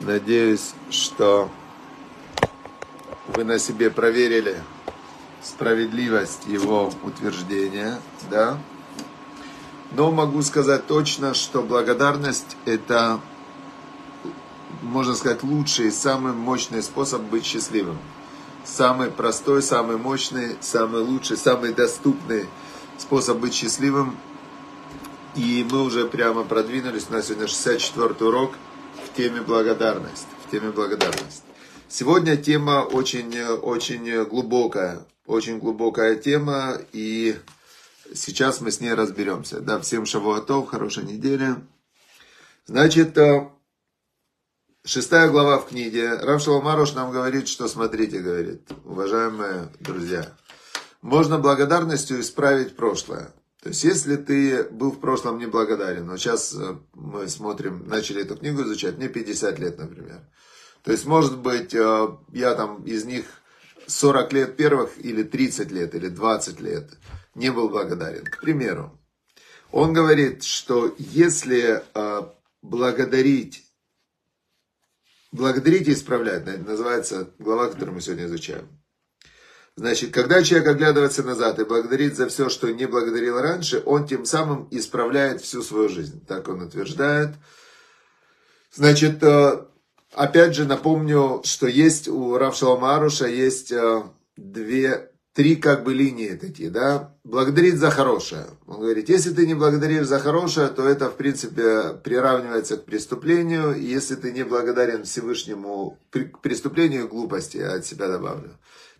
Надеюсь, что вы на себе проверили справедливость его утверждения, да? Но могу сказать точно, что благодарность это, можно сказать, лучший, самый мощный способ быть счастливым. Самый простой, самый мощный, самый лучший, самый доступный способ быть счастливым. И мы уже прямо продвинулись, у нас сегодня 64 урок в теме благодарность. В теме благодарность. Сегодня тема очень, очень глубокая, очень глубокая тема, и сейчас мы с ней разберемся. Да, всем шавуатов, хорошей недели. Значит, э, шестая глава в книге. Рав Шаломарош нам говорит, что смотрите, говорит, уважаемые друзья, можно благодарностью исправить прошлое. То есть, если ты был в прошлом неблагодарен, вот сейчас э, мы смотрим, начали эту книгу изучать, мне 50 лет, например. То есть, может быть, э, я там из них 40 лет первых, или 30 лет, или 20 лет не был благодарен. К примеру, он говорит, что если э, благодарить, благодарить и исправлять, называется глава, которую мы сегодня изучаем. Значит, когда человек оглядывается назад и благодарит за все, что не благодарил раньше, он тем самым исправляет всю свою жизнь. Так он утверждает. Значит, э, Опять же напомню, что есть у Равшалама Аруша есть э, две, три как бы линии такие, да. Благодарить за хорошее. Он говорит, если ты не благодаришь за хорошее, то это в принципе приравнивается к преступлению. И если ты не благодарен Всевышнему к преступлению глупости, я от себя добавлю.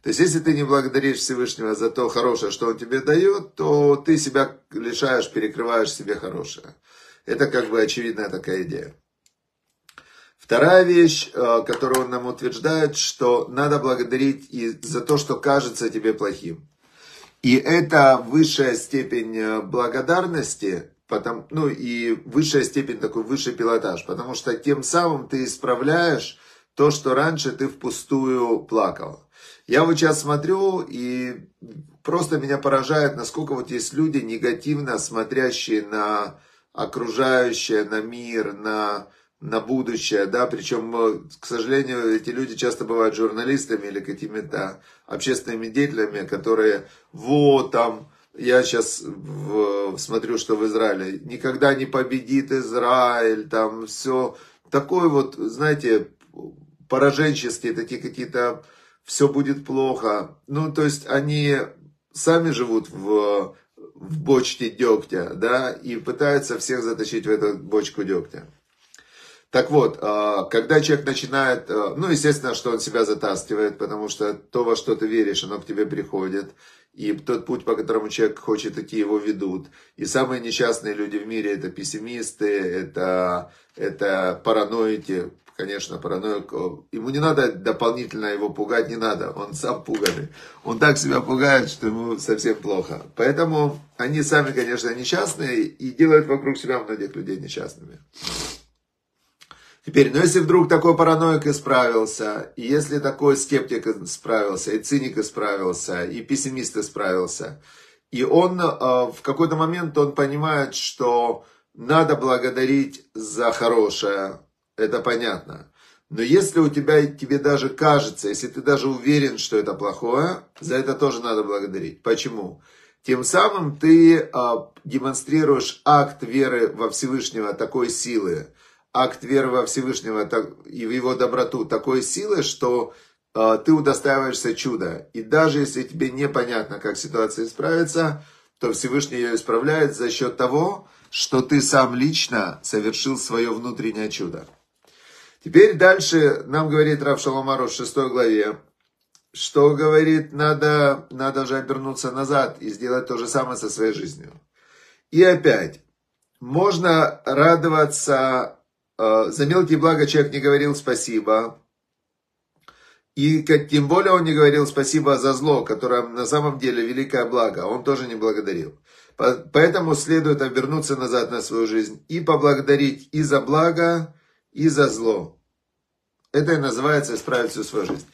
То есть, если ты не благодаришь Всевышнего за то хорошее, что он тебе дает, то ты себя лишаешь, перекрываешь себе хорошее. Это как бы очевидная такая идея. Вторая вещь, э, которую он нам утверждает, что надо благодарить и за то, что кажется тебе плохим. И это высшая степень э, благодарности, потому, ну и высшая степень такой высший пилотаж, потому что тем самым ты исправляешь то, что раньше ты впустую плакал. Я вот сейчас смотрю и просто меня поражает, насколько вот есть люди негативно смотрящие на окружающее, на мир, на на будущее, да, причем, э, к сожалению, эти люди часто бывают журналистами или какими-то общественными деятелями, которые, вот там, я сейчас в, смотрю, что в Израиле, никогда не победит Израиль, там все, такой вот, знаете, пораженческие такие какие-то, все будет плохо. Ну, то есть они сами живут в, в бочке дегтя, да, и пытаются всех затащить в эту бочку дегтя. Так вот, а, когда человек начинает, а, ну, естественно, что он себя затаскивает, потому что то, во что ты веришь, оно к тебе приходит. И тот путь, по которому человек хочет идти, его ведут. И самые несчастные люди в мире это пессимисты, это, это параноики. Конечно, параноик, ему не надо дополнительно его пугать, не надо, он сам пуганный. Он так себя пугает, что ему совсем плохо. Поэтому они сами, конечно, несчастные и делают вокруг себя многих людей несчастными. Теперь, ну если вдруг такой параноик исправился, и если такой скептик исправился, и циник исправился, и пессимист исправился, и он э, в какой-то момент он понимает, что надо благодарить за хорошее, это понятно. Но если у тебя, тебе даже кажется, если ты даже уверен, что это плохое, за это тоже надо благодарить. Почему? Тем самым ты э, демонстрируешь акт веры во Всевышнего такой силы, акт веры во Всевышнего и в его доброту такой силы, что э, ты удостаиваешься чуда. И даже если тебе непонятно, как ситуация исправится, то Всевышний ее исправляет за счет того, что ты сам лично совершил свое внутреннее чудо. Теперь дальше нам говорит Рав Шаломару в 6 главе, что говорит, надо, надо же обернуться назад и сделать то же самое со своей жизнью. И опять, можно радоваться Э, за мелкие блага человек не говорил спасибо. И тем более он не говорил спасибо за зло, которое на самом деле великое благо. Он тоже не благодарил. Поэтому следует обернуться назад на свою жизнь и поблагодарить и за благо, и за зло. Это и называется исправить всю свою жизнь.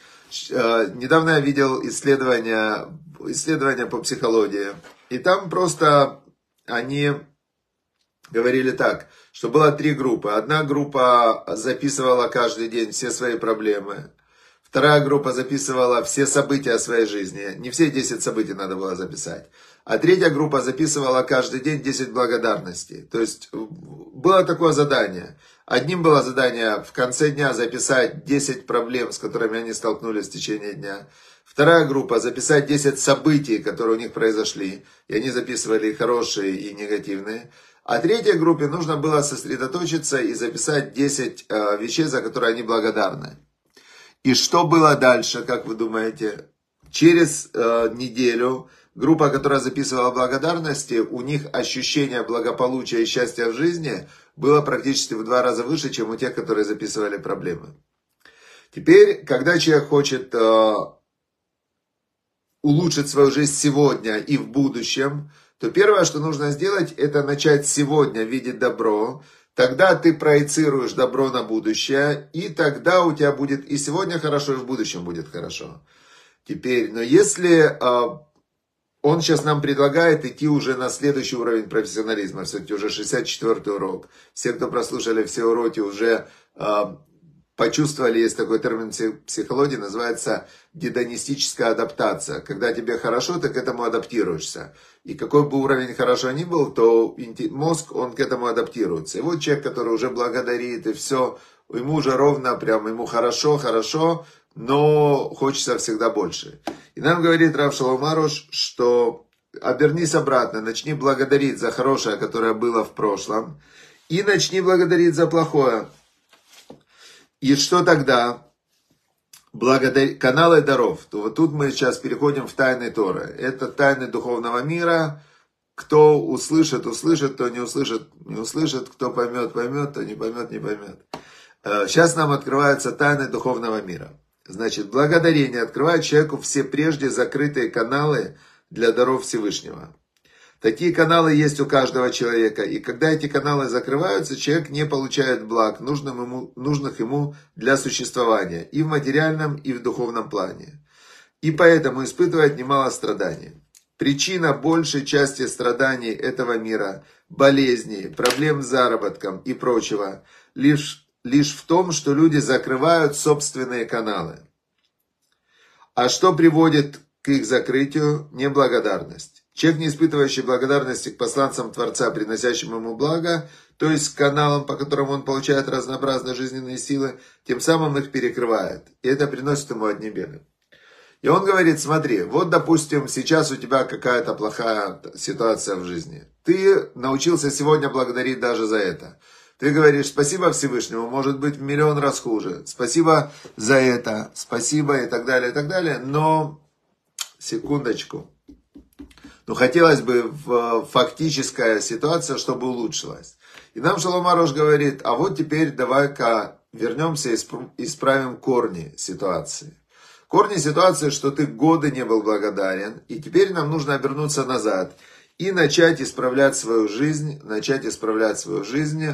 Э, недавно я видел исследования, исследования по психологии. И там просто они говорили так, что было три группы. Одна группа записывала каждый день все свои проблемы. Вторая группа записывала все события своей жизни. Не все 10 событий надо было записать. А третья группа записывала каждый день 10 благодарностей. То есть было такое задание. Одним было задание в конце дня записать 10 проблем, с которыми они столкнулись в течение дня. Вторая группа записать 10 событий, которые у них произошли. И они записывали и хорошие, и негативные. А третьей группе нужно было сосредоточиться и записать 10 э, вещей, за которые они благодарны. И что было дальше, как вы думаете? Через э, неделю группа, которая записывала благодарности, у них ощущение благополучия и счастья в жизни было практически в два раза выше, чем у тех, которые записывали проблемы. Теперь, когда человек хочет э, улучшить свою жизнь сегодня и в будущем, то первое, что нужно сделать, это начать сегодня видеть добро. Тогда ты проецируешь добро на будущее, и тогда у тебя будет и сегодня хорошо, и в будущем будет хорошо. Теперь, но если э, он сейчас нам предлагает идти уже на следующий уровень профессионализма, все-таки уже 64-й урок. Все, кто прослушали все уроки, уже э, почувствовали, есть такой термин психологии, называется гедонистическая адаптация. Когда тебе хорошо, ты к этому адаптируешься. И какой бы уровень хорошо ни был, то мозг, он к этому адаптируется. И вот человек, который уже благодарит, и все, ему уже ровно, прям ему хорошо, хорошо, но хочется всегда больше. И нам говорит Рав Шаломаруш, что обернись обратно, начни благодарить за хорошее, которое было в прошлом, и начни благодарить за плохое. И что тогда? Благодаря каналы даров. То вот тут мы сейчас переходим в тайны Торы. Это тайны духовного мира. Кто услышит, услышит, кто не услышит, не услышит, кто поймет, поймет, кто не поймет, не поймет. Сейчас э, нам открываются тайны духовного мира. Значит, благодарение открывает человеку все прежде закрытые каналы для даров Всевышнего. Такие каналы есть у каждого человека, и когда эти каналы закрываются, человек не получает благ, нужных ему, нужных ему для существования, и в материальном, и в духовном плане. И поэтому испытывает немало страданий. Причина большей части страданий этого мира, болезней, проблем с заработком и прочего, лишь, лишь в том, что люди закрывают собственные каналы. А что приводит к их закрытию? Неблагодарность. Человек, не испытывающий благодарности к посланцам Творца, приносящим ему благо, то есть к каналам, по которым он получает разнообразные жизненные силы, тем самым их перекрывает. И это приносит ему одни беды. И он говорит, смотри, вот, допустим, сейчас у тебя какая-то плохая ситуация в жизни. Ты научился сегодня благодарить даже за это. Ты говоришь, спасибо Всевышнему, может быть, в миллион раз хуже. Спасибо за это, спасибо и так далее, и так далее. Но, секундочку, но хотелось бы фактическая ситуация, чтобы улучшилась. И нам Шаломарош говорит, а вот теперь давай-ка вернемся и исправим корни ситуации. Корни ситуации, что ты годы не был благодарен, и теперь нам нужно обернуться назад и начать исправлять свою жизнь, начать исправлять свою жизнь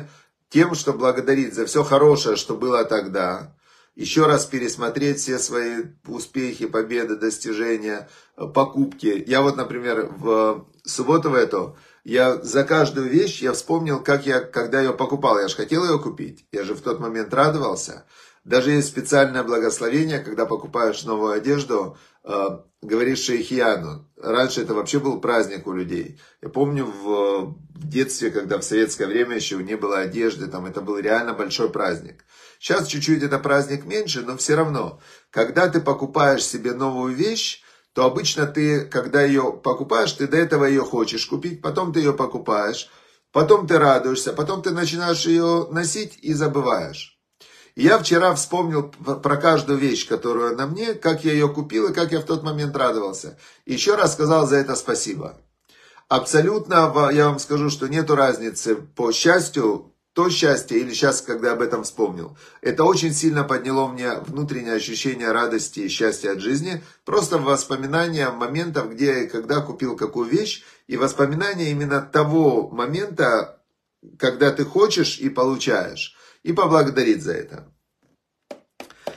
тем, что благодарить за все хорошее, что было тогда, еще раз пересмотреть все свои успехи, победы, достижения, э, покупки. Я вот, например, в субботу в эту, я за каждую вещь, я вспомнил, как я, когда ее покупал. Я же хотел ее купить, я же в тот момент радовался. Даже есть специальное благословение, когда покупаешь новую одежду, э, говоришь шейхияну. Раньше это вообще был праздник у людей. Я помню в детстве, когда в советское время еще не было одежды, там это был реально большой праздник. Сейчас чуть-чуть это праздник меньше, но все равно, когда ты покупаешь себе новую вещь, то обычно ты, когда ее покупаешь, ты до этого ее хочешь купить, потом ты ее покупаешь, потом ты радуешься, потом ты начинаешь ее носить и забываешь. Я вчера вспомнил про каждую вещь, которую на мне, как я ее купил и как я в тот момент радовался. Еще раз сказал за это спасибо. Абсолютно, я вам скажу, что нету разницы по счастью, то счастье, или сейчас, когда об этом вспомнил, это очень сильно подняло мне внутреннее ощущение радости и счастья от жизни, просто воспоминания моментов, где и когда купил какую вещь, и воспоминания именно того момента, когда ты хочешь и получаешь, и поблагодарить за это.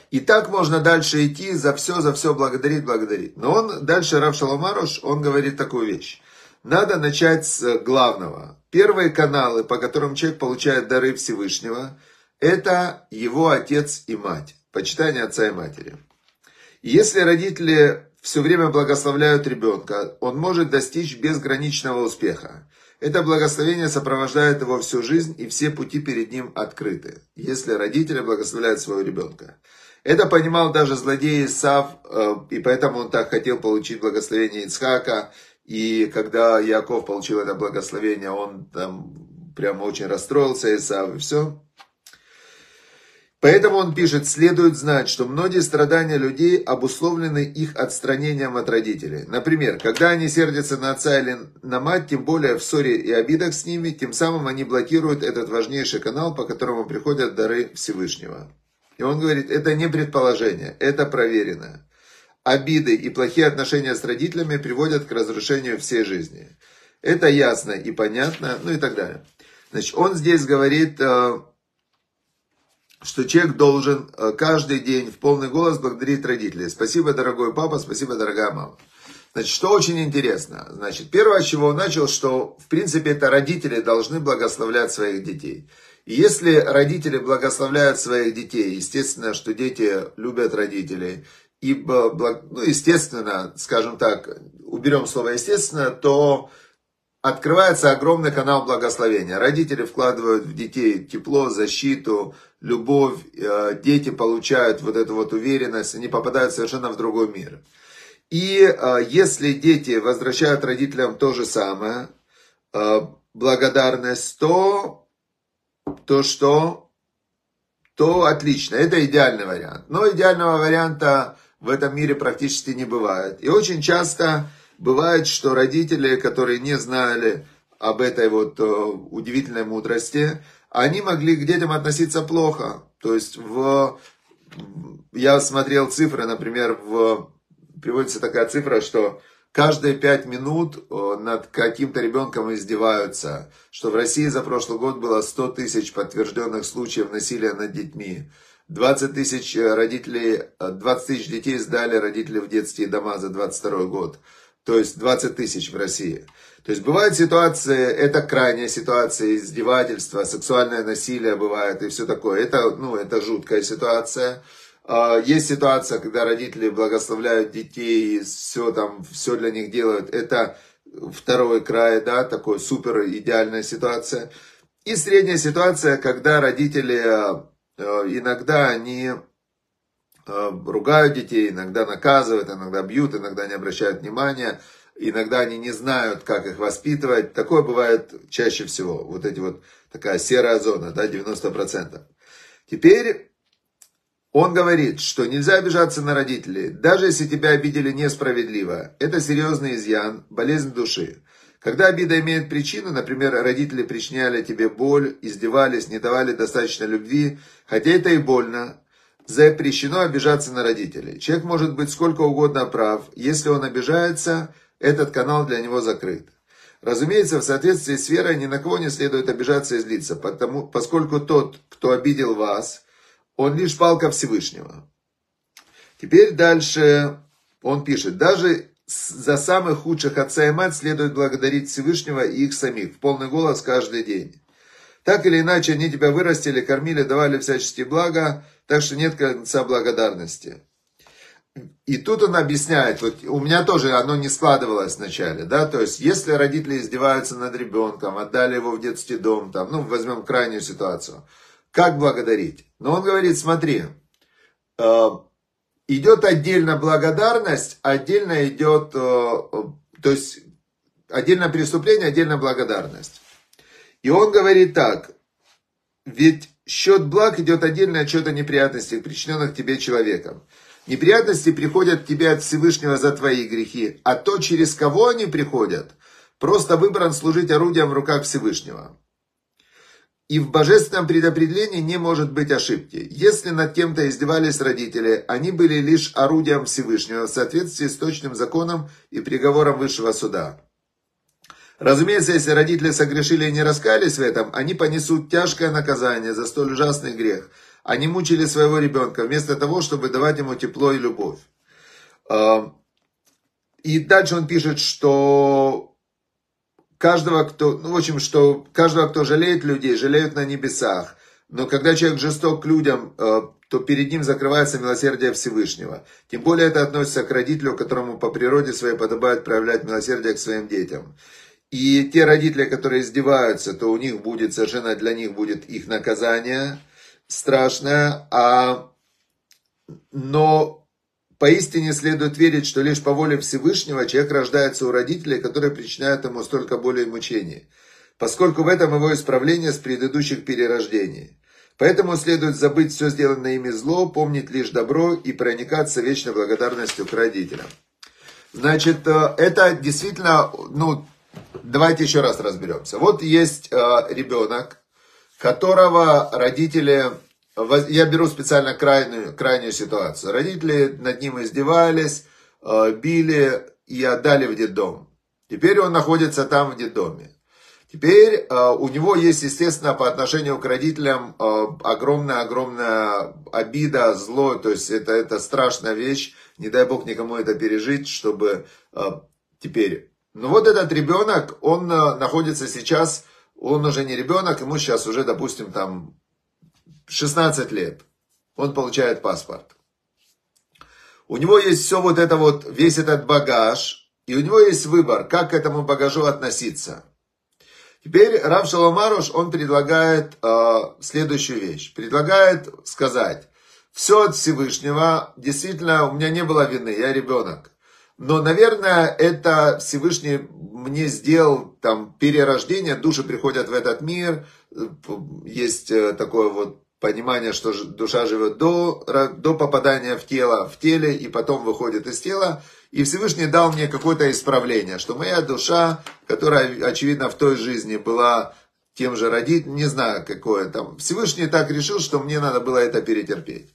И так можно дальше идти, за все, за все благодарить, благодарить. Но он, дальше Рав Шаламаруш, он говорит такую вещь. Надо начать с главного. первые каналы, по которым человек получает дары Всевышнего, это его отец и мать, почитание отца и матери. если родители все время благословляют ребенка, он может достичь безграничного успеха. Это благословение сопровождает его всю жизнь, и все пути перед ним открыты, если родители благословляют своего ребенка. Это понимал даже злодей Исав, э, и поэтому он так хотел получить благословение Ицхака. И когда Яков получил это благословение, он там прямо очень расстроился, Исав, и все. Поэтому он пишет, следует знать, что многие страдания людей обусловлены их отстранением от родителей. Например, когда они сердятся на отца или на мать, тем более в ссоре и обидах с ними, тем самым они блокируют этот важнейший канал, по которому приходят дары Всевышнего. И он говорит, это не предположение, это проверено. Обиды и плохие отношения с родителями приводят к разрушению всей жизни. Это ясно и понятно, ну и так далее. Значит, он здесь говорит э, что человек должен э, каждый день в полный голос благодарить родителей. Спасибо, дорогой папа, спасибо, дорогая мама. Значит, что очень интересно. Значит, первое, с чего он начал, что, в принципе, это родители должны благословлять своих детей. И если родители благословляют своих детей, естественно, что дети любят родителей, и, ну, естественно, скажем так, уберем слово естественно, то открывается огромный канал благословения. Родители вкладывают в детей тепло, защиту, любовь, э, дети получают вот эту вот уверенность, они попадают совершенно в другой мир. И э, если дети возвращают родителям то же самое, э, благодарность, то, то что? То отлично, это идеальный вариант. Но идеального варианта в этом мире практически не бывает. И очень часто Бывает, что родители, которые не знали об этой вот удивительной мудрости, они могли к детям относиться плохо. То есть в... я смотрел цифры, например, в... приводится такая цифра, что каждые пять минут э, над каким-то ребенком издеваются, что в России за прошлый год было 100 тысяч подтвержденных случаев насилия над детьми. 20 тысяч родителей, 20 тысяч детей сдали родители в детские дома за 22 год то есть 20 тысяч в России. То есть бывают ситуации, это крайняя ситуация, издевательства, сексуальное насилие бывает и все такое. Это, ну, это жуткая ситуация. А, есть ситуация, когда родители благословляют детей, и все там, все для них делают. Это второй край, да, такой супер идеальная ситуация. И средняя ситуация, когда родители а, иногда они Э, ругают детей, иногда наказывают, иногда бьют, иногда не обращают внимания, иногда они не знают, как их воспитывать. Такое бывает чаще всего. Вот эти вот такая серая зона, да, 90%. Теперь он говорит, что нельзя обижаться на родителей, даже если тебя обидели несправедливо. Это серьезный изъян, болезнь души. Когда обида имеет причину, например, родители причиняли тебе боль, издевались, не давали достаточно любви, хотя это и больно, запрещено обижаться на родителей. Человек может быть сколько угодно прав. Если он обижается, этот канал для него закрыт. Разумеется, в соответствии с верой ни на кого не следует обижаться и злиться, потому, поскольку тот, кто обидел вас, он лишь палка Всевышнего. Теперь дальше он пишет, даже за самых худших отца и мать следует благодарить Всевышнего и их самих в полный голос каждый день. Так или иначе, они тебя вырастили, кормили, давали всяческие блага, так что нет конца благодарности. И тут он объясняет, вот у меня тоже оно не складывалось вначале, да, то есть если родители издеваются над ребенком, отдали его в детский дом, там, ну, возьмем крайнюю ситуацию, как благодарить? Но он говорит, смотри, э, идет отдельно благодарность, отдельно идет, э, то есть отдельно преступление, отдельно благодарность. И он говорит так, ведь счет благ идет отдельно от счета неприятностей, причиненных тебе человеком. Неприятности приходят к тебе от Всевышнего за твои грехи, а то, через кого они приходят, просто выбран служить орудием в руках Всевышнего. И в божественном предопределении не может быть ошибки. Если над кем-то издевались родители, они были лишь орудием Всевышнего в соответствии с точным законом и приговором высшего суда. Разумеется, если родители согрешили и не раскались в этом, они понесут тяжкое наказание за столь ужасный грех. Они мучили своего ребенка вместо того, чтобы давать ему тепло и любовь. А, и дальше он пишет, что каждого, кто, ну, в общем, что каждого, кто жалеет людей, жалеют на небесах. Но когда человек жесток к людям, э, то перед ним закрывается милосердие Всевышнего. Тем более это относится к родителю, которому по природе своей подобает проявлять милосердие к своим детям. И те родители, которые издеваются, то у них будет, совершенно для них будет их наказание страшное, а, но поистине следует верить, что лишь по воле Всевышнего человек рождается у родителей, которые причиняют ему столько боли и мучений, поскольку в этом его исправление с предыдущих перерождений. Поэтому следует забыть все сделанное ими зло, помнить лишь добро и проникаться вечной благодарностью к родителям. Значит, э, это действительно, ну, давайте еще раз разберемся. Вот есть э, ребенок, которого родители, я беру специально крайнюю, крайнюю ситуацию. Родители над ним издевались, э, били и отдали в детдом. Теперь он находится там в детдоме. Теперь э, у него есть, естественно, по отношению к родителям огромная-огромная обида, зло, то есть это, это страшная вещь, не дай бог никому это пережить, чтобы теперь... Ну вот этот ребенок, он находится сейчас, он уже не ребенок, ему сейчас уже, допустим, там 16 лет, он получает паспорт. У него есть все вот это вот, весь этот багаж, и у него есть выбор, как к этому багажу относиться – Теперь Рав Шаломаруш, он предлагает э, следующую вещь. Предлагает сказать, все от Всевышнего, действительно, у меня не было вины, я ребенок. Но, наверное, это Всевышний мне сделал там перерождение, души приходят в этот мир, есть э, такое вот понимание, что душа живет до, до попадания в тело, в теле, и потом выходит из тела. И Всевышний дал мне какое-то исправление, что моя душа, которая, очевидно, в той жизни была тем же родителем, не знаю, какое там. Всевышний так решил, что мне надо было это перетерпеть.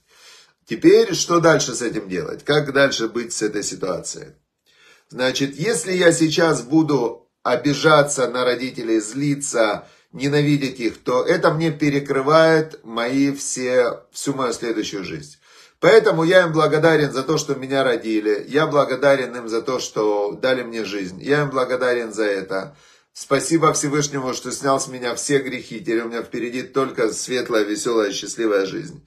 Теперь, что дальше с этим делать? Как дальше быть с этой ситуацией? Значит, если я сейчас буду обижаться на родителей, злиться, ненавидеть их, то это мне перекрывает мои все, всю мою следующую жизнь. Поэтому я им благодарен за то, что меня родили. Я благодарен им за то, что дали мне жизнь. Я им благодарен за это. Спасибо Всевышнему, что снял с меня все грехи. Теперь у меня впереди только светлая, веселая, счастливая жизнь.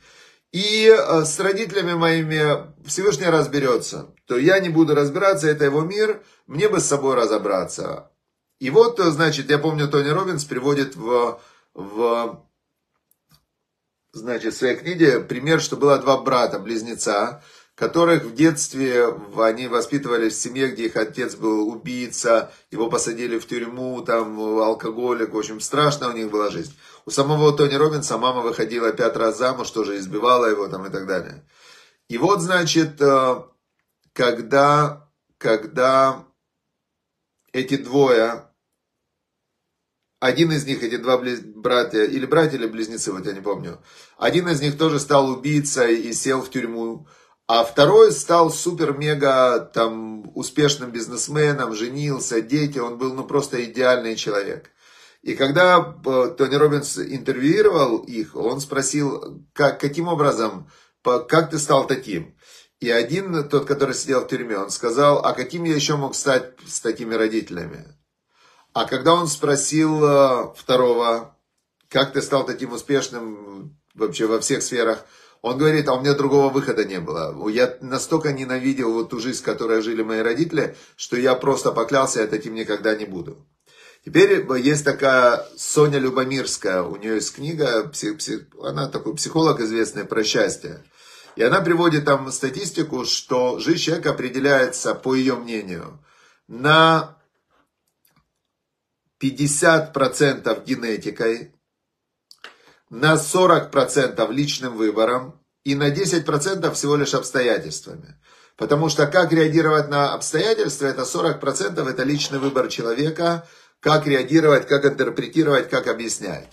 И э, с родителями моими Всевышний разберется. То я не буду разбираться, это его мир, мне бы с собой разобраться. И вот, значит, я помню, Тони Робинс приводит в, в значит, своей книге пример, что было два брата, близнеца, которых в детстве они воспитывались в семье, где их отец был убийца, его посадили в тюрьму, там алкоголик, в общем, страшно у них была жизнь. У самого Тони Робинса мама выходила пять раз замуж, тоже избивала его там и так далее. И вот, значит, э, когда, когда эти двое один из них, эти два братья, или братья, или близнецы, вот я не помню. Один из них тоже стал убийцей и сел в тюрьму. А второй стал супер-мега там успешным бизнесменом, женился, дети, он был ну просто идеальный человек. И когда э, Тони Робинс интервьюировал их, он спросил, как, каким образом, как ты стал таким? И один, тот, который сидел в тюрьме, он сказал, а каким я еще мог стать с такими родителями? А когда он спросил э, второго, как ты стал таким успешным вообще во всех сферах, он говорит, а у меня другого выхода не было. Я настолько ненавидел вот ту жизнь, которой жили мои родители, что я просто поклялся, я таким никогда не буду. Теперь есть такая Соня Любомирская, у нее есть книга, псих, псих, она такой психолог известный про счастье. И она приводит там статистику, что жизнь человека определяется, по ее мнению, на 50% генетикой, на 40% личным выбором и на 10% всего лишь обстоятельствами. Потому что как реагировать на обстоятельства, это 40% это личный выбор человека, как реагировать, как интерпретировать, как объяснять.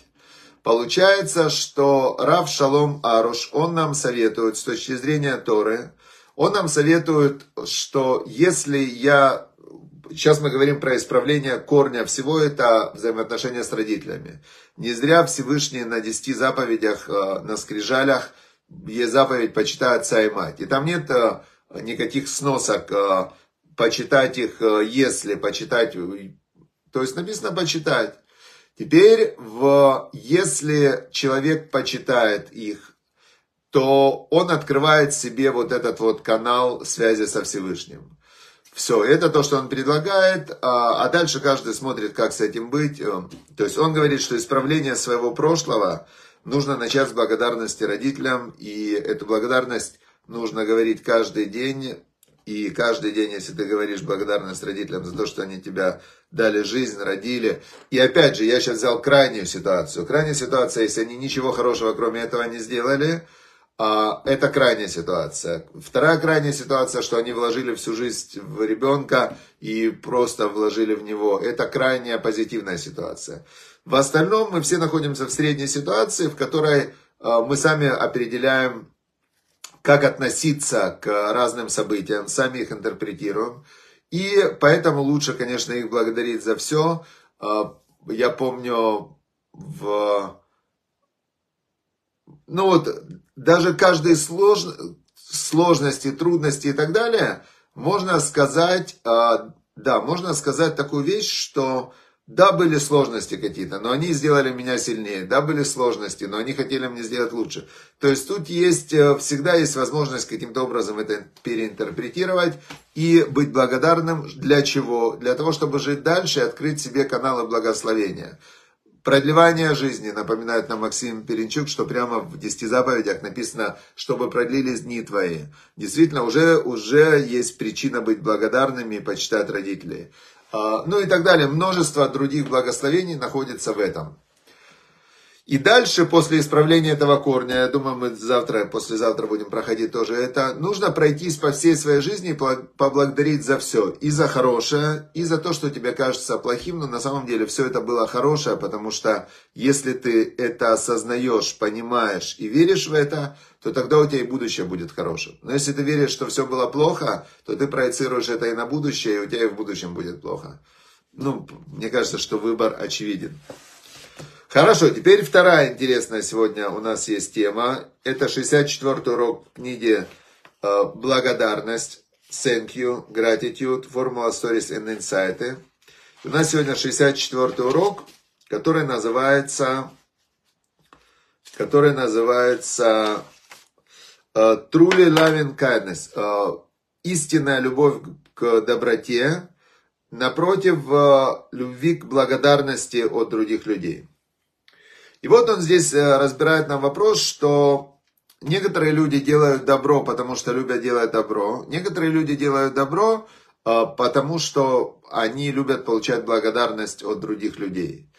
Получается, что Рав Шалом Аруш, он нам советует с точки зрения Торы, он нам советует, что если я Сейчас мы говорим про исправление корня всего это взаимоотношения с родителями. Не зря Всевышний на десяти заповедях, э, на скрижалях, есть заповедь «почитай отца и мать». И там нет э, никаких сносок, э, почитать их, если, почитать То есть написано почитать. Теперь, в, если человек почитает их, то он открывает себе вот этот вот канал связи со Всевышним. Все, это то, что он предлагает, а, а дальше каждый смотрит, как с этим быть. То есть он говорит, что исправление своего прошлого нужно начать с благодарности родителям, и эту благодарность нужно говорить каждый день, и каждый день, если ты говоришь благодарность родителям за то, что они тебя дали жизнь, родили. И опять же, я сейчас взял крайнюю ситуацию. Крайняя ситуация, если они ничего хорошего кроме этого не сделали, это крайняя ситуация. Вторая крайняя ситуация, что они вложили всю жизнь в ребенка и просто вложили в него. Это крайняя позитивная ситуация. В остальном мы все находимся в средней ситуации, в которой а, мы сами определяем как относиться к разным событиям, сами их интерпретируем. И поэтому лучше, конечно, их благодарить за все. А, я помню в... Ну вот, даже каждой слож... сложности, трудности и так далее, можно сказать, а, да, можно сказать такую вещь, что да, были сложности какие-то, но они сделали меня сильнее. Да, были сложности, но они хотели мне сделать лучше. То есть тут есть, э, всегда есть возможность каким-то образом это переинтерпретировать и быть благодарным. Для чего? Для того, чтобы жить дальше и открыть себе каналы благословения. Продлевание жизни, напоминает нам Максим Перенчук, что прямо в десяти заповедях написано, чтобы продлились дни твои. Действительно, уже, уже есть причина быть благодарными и почитать родителей. А, ну и так далее. Множество других благословений находится в этом. И дальше, после исправления этого корня, я думаю, мы завтра, послезавтра будем проходить тоже это, нужно пройтись по всей своей жизни и поблагодарить за все. И за хорошее, и за то, что тебе кажется плохим, но на самом деле все это было хорошее, потому что если ты это осознаешь, понимаешь и веришь в это, то тогда у тебя и будущее будет хорошим. Но если ты веришь, что все было плохо, то ты проецируешь это и на будущее, и у тебя и в будущем будет плохо. Ну, мне кажется, что выбор очевиден. Хорошо, теперь вторая интересная сегодня у нас есть тема. Это 64 урок книги э, «Благодарность», «Thank you», «Gratitude», «Formula Stories and Insights». У нас сегодня 64 урок, который называется, который называется э, «Truly Loving Kindness», э, «Истинная любовь к доброте», напротив любви к благодарности от других людей. И вот он здесь э, разбирает нам вопрос, что некоторые люди делают добро, потому что любят делать добро. Некоторые люди делают добро, э, потому что они любят получать благодарность от других людей.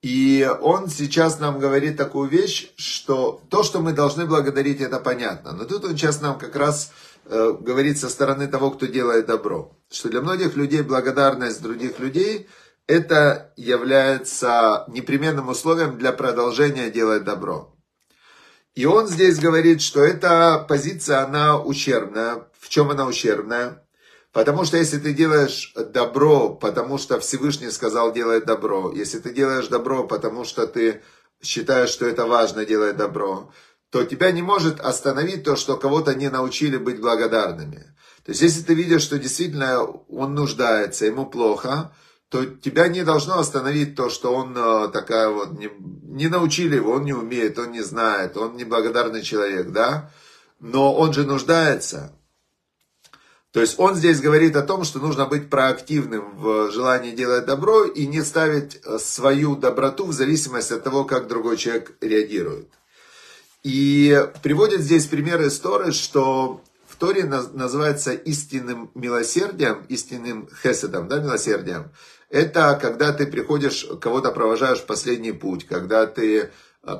И он сейчас нам говорит такую вещь, что то, что мы должны благодарить, это понятно. Но тут он сейчас нам как раз э, говорит со стороны того, кто делает добро. Что для многих людей благодарность других людей – это является непременным условием для продолжения делать добро. И он здесь говорит, что эта позиция, она ущербная. В чем она ущербная? Потому что если ты делаешь добро, потому что Всевышний сказал делать добро, если ты делаешь добро, потому что ты считаешь, что это важно делать добро, то тебя не может остановить то, что кого-то не научили быть благодарными. То есть, если ты видишь, что действительно он нуждается, ему плохо, то тебя не должно остановить то, что он э, такая вот, не, не научили его, он не умеет, он не знает, он неблагодарный человек, да? Но он же нуждается. То есть он здесь говорит о том, что нужно быть проактивным в желании делать добро и не ставить э, свою доброту в зависимости от того, как другой человек реагирует. И приводит здесь пример из Торы, что в Торе называется истинным милосердием, истинным хеседом, да, милосердием. Это когда ты приходишь, кого-то провожаешь в последний путь, когда ты,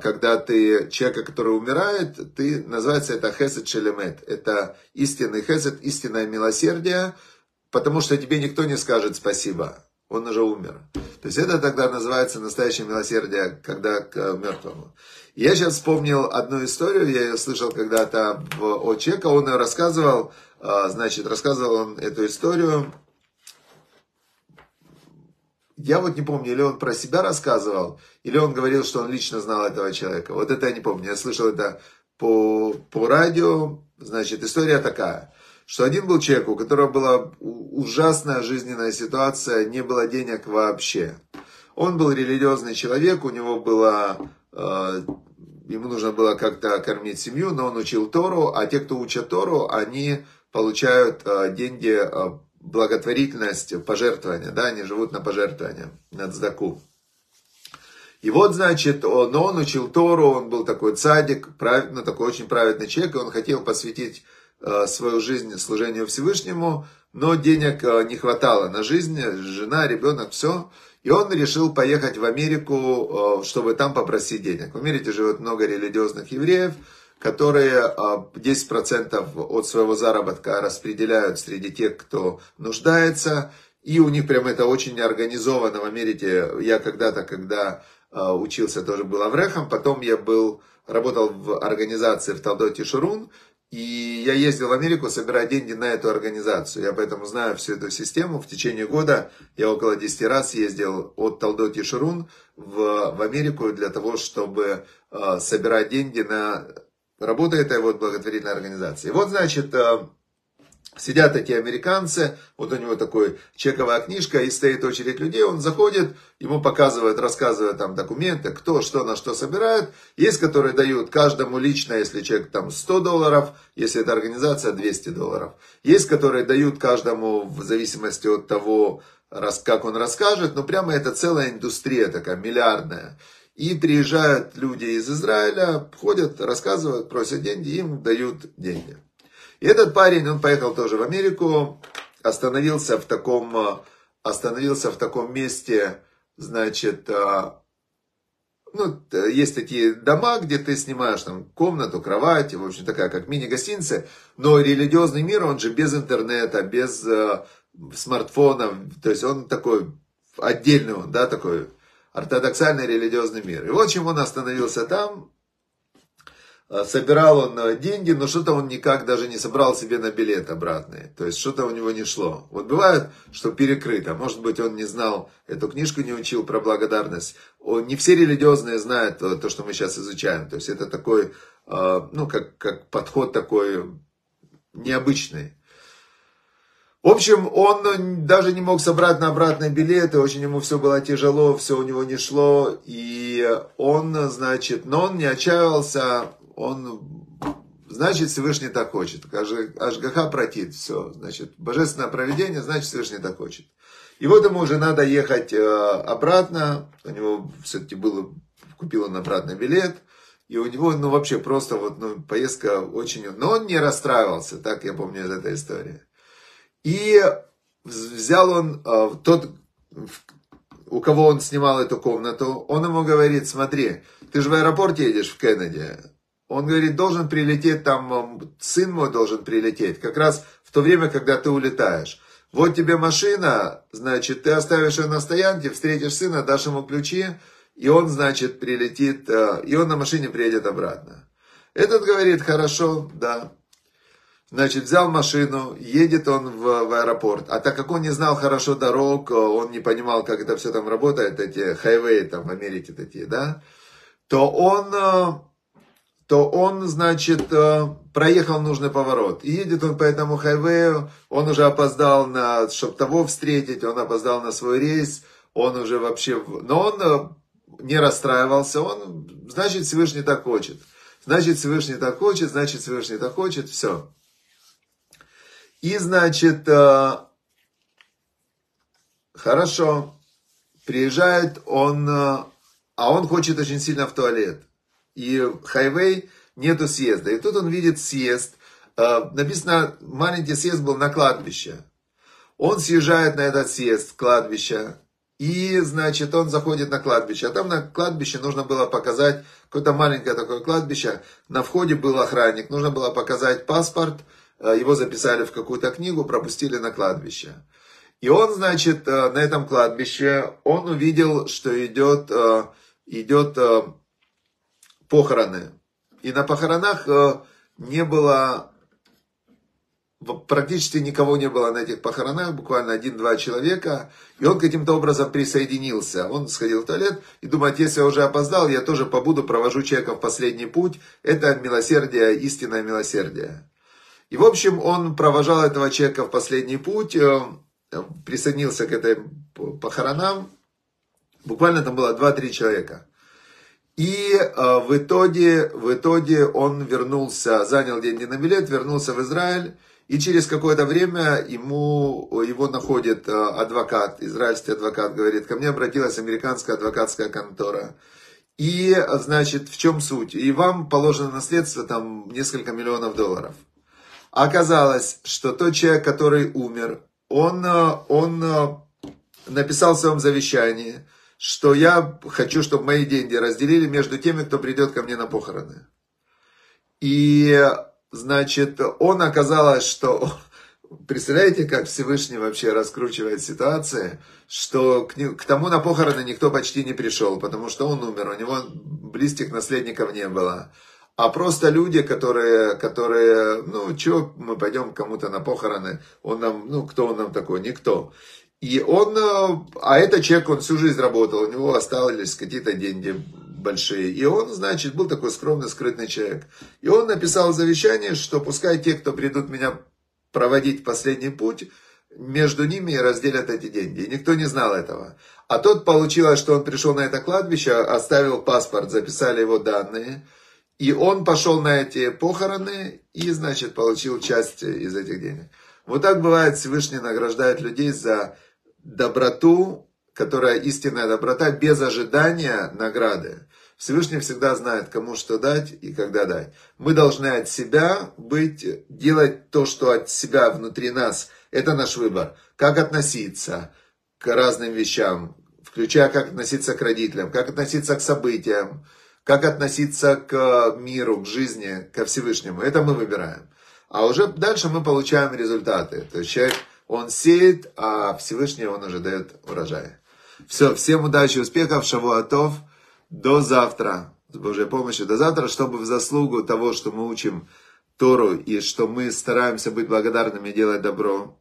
когда ты человека, который умирает, ты, называется это хесед шелемет. Это истинный хесед, истинное милосердие, потому что тебе никто не скажет спасибо. Он уже умер. То есть это тогда называется настоящее милосердие, когда к мертвому. Я сейчас вспомнил одну историю, я ее слышал когда-то в Очека, он ее рассказывал, а, значит, рассказывал он эту историю я вот не помню, или он про себя рассказывал, или он говорил, что он лично знал этого человека. Вот это я не помню. Я слышал это по, по радио. Значит, история такая, что один был человек, у которого была ужасная жизненная ситуация, не было денег вообще. Он был религиозный человек, у него было, э, ему нужно было как-то кормить семью, но он учил Тору, а те, кто учат Тору, они получают э, деньги, э, благотворительность, пожертвования, да, они живут на пожертвования, на цдаку. И вот, значит, он, он учил Тору, он был такой цадик, прав, ну, такой очень праведный человек, и он хотел посвятить э, свою жизнь служению Всевышнему, но денег э, не хватало на жизнь, жена, ребенок, все. И он решил поехать в Америку, э, чтобы там попросить денег. В Америке живет много религиозных евреев, которые 10% э, от своего заработка распределяют среди тех, кто нуждается. И у них прям это очень организовано в Америке. Я когда-то, когда Э, учился, тоже был Аврехом. Потом я был, работал в организации в Талдоте Шурун. И я ездил в Америку собирать деньги на эту организацию. Я поэтому знаю всю эту систему. В течение года я около 10 раз ездил от Талдоти Шурун в, в Америку для того, чтобы э, собирать деньги на работу этой вот благотворительной организации. Вот, значит, э, Сидят такие американцы, вот у него такой чековая книжка, и стоит очередь людей, он заходит, ему показывают, рассказывают там документы, кто что на что собирает. Есть, которые дают каждому лично, если человек там 100 долларов, если это организация 200 долларов. Есть, которые дают каждому в зависимости от того, как он расскажет, но прямо это целая индустрия такая, миллиардная. И приезжают люди из Израиля, ходят, рассказывают, просят деньги, им дают деньги. И этот парень, он поехал тоже в Америку, остановился в таком, э, остановился в таком месте, значит, э, ну, есть такие дома, где ты снимаешь там комнату, кровать, в общем, такая как мини-гостиница, но религиозный мир, он же без интернета, без э, смартфонов, то есть он такой отдельный, он, да, такой ортодоксальный религиозный мир. И вот чем он остановился там, Э, собирал он э, деньги, но что-то он никак даже не собрал себе на билет обратный. То есть что-то у него не шло. Вот бывает, что перекрыто. Может быть, он не знал, эту книжку не учил про благодарность. Не все религиозные знают то, что мы сейчас изучаем. То есть это такой, ну, как, как подход такой необычный. В общем, он даже не мог собрать на обратный билет, и очень ему все было тяжело, все у него не шло, и он, значит, но он не отчаивался, он, значит, Всевышний так хочет. Ашгаха протит, все, значит, божественное проведение, значит, Всевышний так хочет. И вот ему уже надо ехать э, обратно, у него все-таки было, купил он обратный билет, и у него, ну, вообще просто вот, ну, поездка очень... Но он не расстраивался, так я помню из этой истории. И взял он, э, тот, у кого он снимал эту комнату, он ему говорит, смотри, ты же в аэропорт едешь в Кеннеди, он говорит, должен прилететь там, сын мой должен прилететь, как раз в то время, когда ты улетаешь. Вот тебе машина, значит, ты оставишь ее на стоянке, встретишь сына, дашь ему ключи, и он, значит, прилетит, э, и он на машине приедет обратно. Этот говорит, хорошо, да. Значит, взял машину, едет он в, в аэропорт. А так как он не знал хорошо дорог, он не понимал, как это все там работает, эти хайвеи там в Америке такие, да, то он э, то он, значит, э, проехал нужный поворот. И едет он по этому хайвею, он уже опоздал на, чтобы того встретить, он опоздал на свой рейс, он уже вообще... Но он э, не расстраивался, он, значит, Всевышний так хочет. Значит, Всевышний так хочет, значит, Всевышний так хочет, все. И, значит, э, хорошо, приезжает он, а он хочет очень сильно в туалет и хайвей нету съезда. И тут он видит съезд. Э, написано, маленький съезд был на кладбище. Он съезжает на этот съезд, кладбище. И, значит, он заходит на кладбище. А там на кладбище нужно было показать, какое-то маленькое такое кладбище. На входе был охранник. Нужно было показать паспорт. Э, его записали в какую-то книгу, пропустили на кладбище. И он, значит, э, на этом кладбище, он увидел, что идет, идет похороны. И на похоронах э, не было, практически никого не было на этих похоронах, буквально один-два человека. И он каким-то образом присоединился. Он сходил в туалет и думает, если я уже опоздал, я тоже побуду, провожу человека в последний путь. Это милосердие, истинное милосердие. И, в общем, он провожал этого человека в последний путь, э, присоединился к этой похоронам. Буквально там было 2-3 человека. И э, в, итоге, в итоге он вернулся, занял деньги на билет, вернулся в Израиль. И через какое-то время ему, его находит э, адвокат, израильский адвокат, говорит, ко мне обратилась американская адвокатская контора. И, значит, в чем суть? И вам положено наследство там несколько миллионов долларов. Оказалось, что тот человек, который умер, он, э, он э, написал в своем завещании, что я хочу, чтобы мои деньги разделили между теми, кто придет ко мне на похороны. И Значит, он оказалось, что... Представляете, как Всевышний вообще раскручивает ситуации, что к, к тому на похороны никто почти не пришел, потому что он умер, у него близких наследников не было. А просто люди, которые, которые ну, что мы пойдем кому-то на похороны, он нам, ну, кто он нам такой, никто. И он, а этот человек, он всю жизнь работал, у него остались какие-то деньги, большие. И он, значит, был такой скромный, скрытный человек. И он написал завещание, что пускай те, кто придут меня проводить последний путь, между ними разделят эти деньги. И никто не знал этого. А тот получилось, что он пришел на это кладбище, оставил паспорт, записали его данные. И он пошел на эти похороны и, значит, получил часть из этих денег. Вот так бывает, Всевышний награждает людей за доброту, которая истинная доброта, без ожидания награды. Всевышний всегда знает, кому что дать и когда дать. Мы должны от себя быть, делать то, что от себя внутри нас. Это наш выбор. Как относиться к разным вещам, включая как относиться к родителям, как относиться к событиям, как относиться к миру, к жизни, ко Всевышнему. Это мы выбираем. А уже дальше мы получаем результаты. То есть человек, он сеет, а Всевышний он уже дает урожай. Все, всем удачи, успехов, шавуатов. До завтра, с Божьей помощью, до завтра, чтобы в заслугу того, что мы учим Тору и что мы стараемся быть благодарными и делать добро,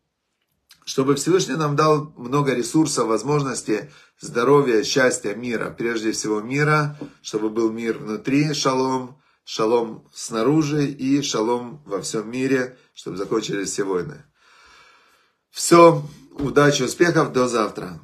чтобы Всевышний нам дал много ресурсов, возможностей, здоровья, счастья, мира. Прежде всего мира, чтобы был мир внутри, шалом, шалом снаружи и шалом во всем мире, чтобы закончились все войны. Все, удачи, успехов, до завтра.